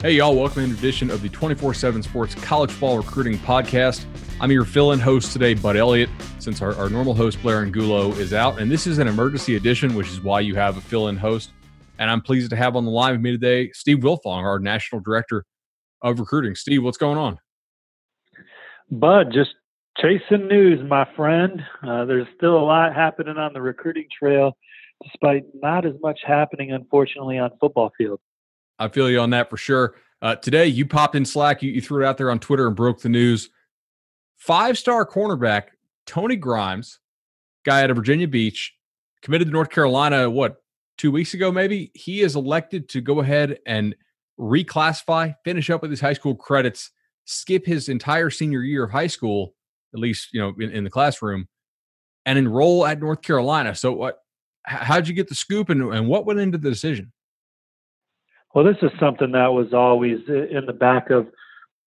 Hey, y'all, welcome to an edition of the 24 7 Sports College Ball Recruiting Podcast. I'm your fill in host today, Bud Elliott, since our, our normal host, Blair Angulo, is out. And this is an emergency edition, which is why you have a fill in host. And I'm pleased to have on the line with me today Steve Wilfong, our National Director of Recruiting. Steve, what's going on? Bud, just chasing news, my friend. Uh, there's still a lot happening on the recruiting trail, despite not as much happening, unfortunately, on football fields. I feel you on that for sure. Uh, today, you popped in Slack, you, you threw it out there on Twitter and broke the news. Five star cornerback Tony Grimes, guy out of Virginia Beach, committed to North Carolina, what, two weeks ago, maybe? He is elected to go ahead and reclassify, finish up with his high school credits, skip his entire senior year of high school, at least, you know, in, in the classroom, and enroll at North Carolina. So, what, how'd you get the scoop and, and what went into the decision? Well, this is something that was always in the back of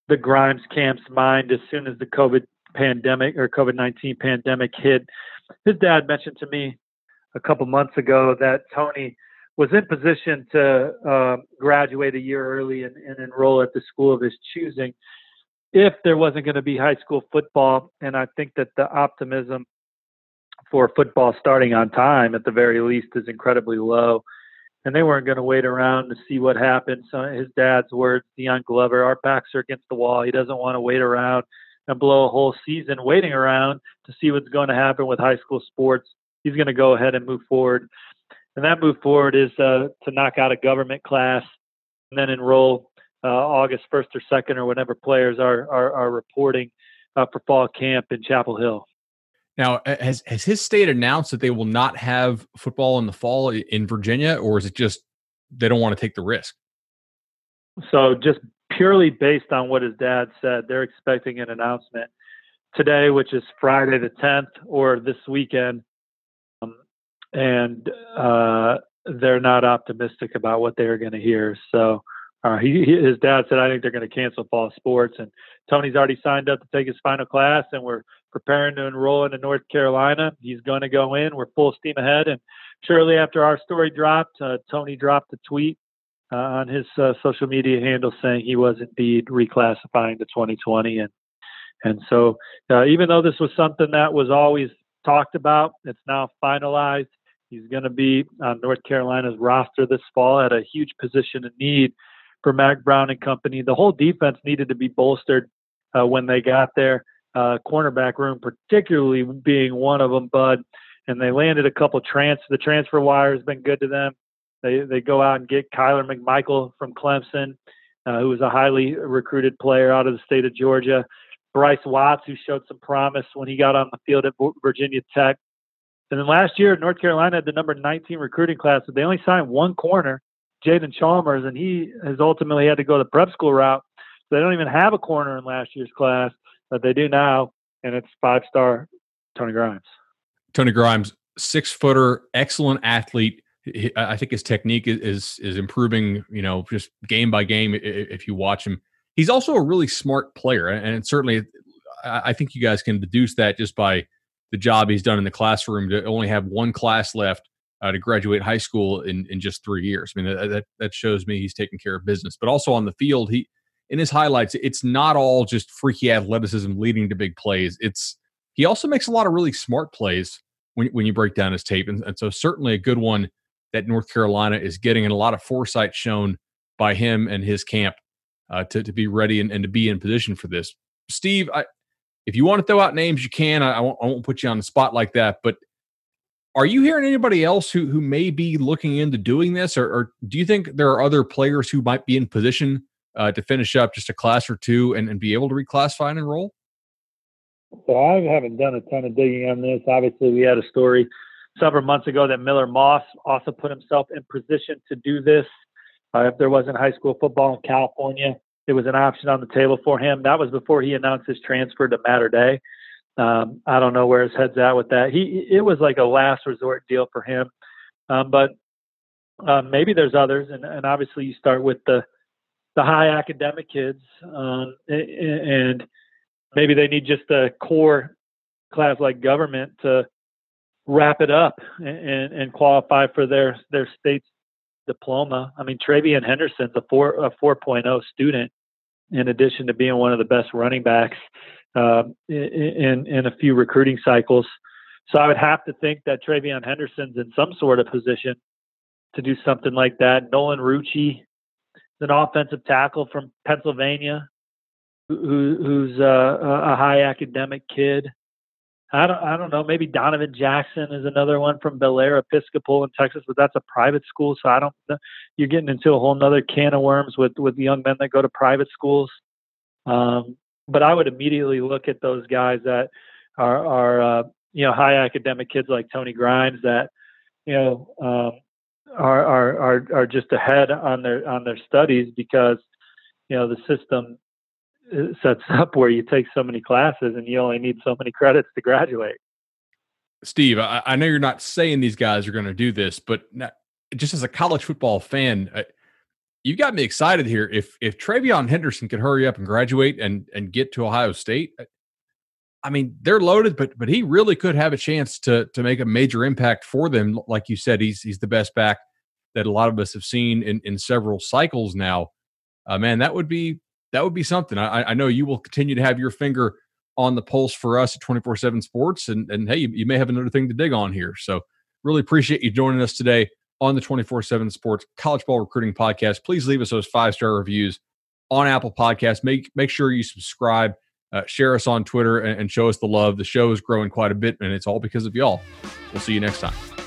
the Grimes camp's mind as soon as the COVID pandemic or COVID 19 pandemic hit. His dad mentioned to me a couple months ago that Tony was in position to uh, graduate a year early and, and enroll at the school of his choosing if there wasn't going to be high school football. And I think that the optimism for football starting on time, at the very least, is incredibly low and they weren't going to wait around to see what happened. So his dad's words, Deion Glover, our backs are against the wall. He doesn't want to wait around and blow a whole season waiting around to see what's going to happen with high school sports. He's going to go ahead and move forward. And that move forward is uh, to knock out a government class and then enroll uh, August 1st or 2nd or whenever players are, are, are reporting uh, for fall camp in Chapel Hill. Now, has has his state announced that they will not have football in the fall in Virginia, or is it just they don't want to take the risk? So, just purely based on what his dad said, they're expecting an announcement today, which is Friday the 10th, or this weekend, um, and uh, they're not optimistic about what they're going to hear. So, uh, he, his dad said, I think they're going to cancel fall sports. And Tony's already signed up to take his final class, and we're preparing to enroll into North Carolina. He's going to go in. We're full steam ahead. And shortly after our story dropped, uh, Tony dropped a tweet uh, on his uh, social media handle saying he was indeed reclassifying to 2020. And and so, uh, even though this was something that was always talked about, it's now finalized. He's going to be on North Carolina's roster this fall at a huge position of need for Mack Brown and company. The whole defense needed to be bolstered uh, when they got there uh, cornerback room, particularly being one of them, Bud. And they landed a couple trans. The transfer wire has been good to them. They they go out and get Kyler McMichael from Clemson, uh, who was a highly recruited player out of the state of Georgia. Bryce Watts, who showed some promise when he got on the field at Virginia Tech. And then last year, North Carolina had the number 19 recruiting class, but they only signed one corner, Jaden Chalmers, and he has ultimately had to go the prep school route. So they don't even have a corner in last year's class but they do now, and it's five star Tony Grimes. Tony Grimes, six footer, excellent athlete. I think his technique is is improving. You know, just game by game. If you watch him, he's also a really smart player, and certainly, I think you guys can deduce that just by the job he's done in the classroom to only have one class left uh, to graduate high school in in just three years. I mean, that that shows me he's taking care of business. But also on the field, he in his highlights, it's not all just freaky athleticism leading to big plays. It's he also makes a lot of really smart plays when when you break down his tape, and, and so certainly a good one that North Carolina is getting, and a lot of foresight shown by him and his camp uh, to to be ready and, and to be in position for this. Steve, I, if you want to throw out names, you can. I, I, won't, I won't put you on the spot like that, but are you hearing anybody else who who may be looking into doing this, or, or do you think there are other players who might be in position uh, to finish up just a class or two and, and be able to reclassify and enroll? So I haven't done a ton of digging on this. Obviously, we had a story several months ago that Miller Moss also put himself in position to do this. Uh, if there wasn't high school football in California, it was an option on the table for him. That was before he announced his transfer to Mater Dei. Um, I don't know where his head's at with that. He it was like a last resort deal for him, um, but um, maybe there's others, and, and obviously you start with the the high academic kids, um, and maybe they need just a core class like government to wrap it up and, and qualify for their their state's diploma. I mean, TreVeyon Henderson's a four a 4.0 student, in addition to being one of the best running backs uh, in in a few recruiting cycles. So I would have to think that TreVeyon Henderson's in some sort of position to do something like that. Nolan Rucci, an offensive tackle from Pennsylvania, who, who's a, a high academic kid. I don't, I don't know. Maybe Donovan Jackson is another one from Bel Bellaire Episcopal in Texas, but that's a private school. So I don't. You're getting into a whole nother can of worms with with young men that go to private schools. Um, but I would immediately look at those guys that are are uh, you know high academic kids like Tony Grimes that you know um, are, are are are just ahead on their on their studies because you know the system sets up where you take so many classes and you only need so many credits to graduate. Steve, I, I know you're not saying these guys are going to do this, but just as a college football fan, you got me excited here. If if TreVeyon Henderson could hurry up and graduate and and get to Ohio State, I mean they're loaded, but but he really could have a chance to to make a major impact for them. Like you said, he's he's the best back that a lot of us have seen in in several cycles now. Uh, man, that would be that would be something. I, I know you will continue to have your finger on the pulse for us at 24 7 Sports. And, and hey, you, you, may have another thing to dig on here. So, really appreciate you joining us today on the 24 7 Sports College Ball Recruiting Podcast. Please leave us those five star reviews on Apple Podcasts. Make, make sure you subscribe, uh, share us on Twitter, and, and show us the love. The show is growing quite a bit, and it's all because of y'all. We'll see you next time.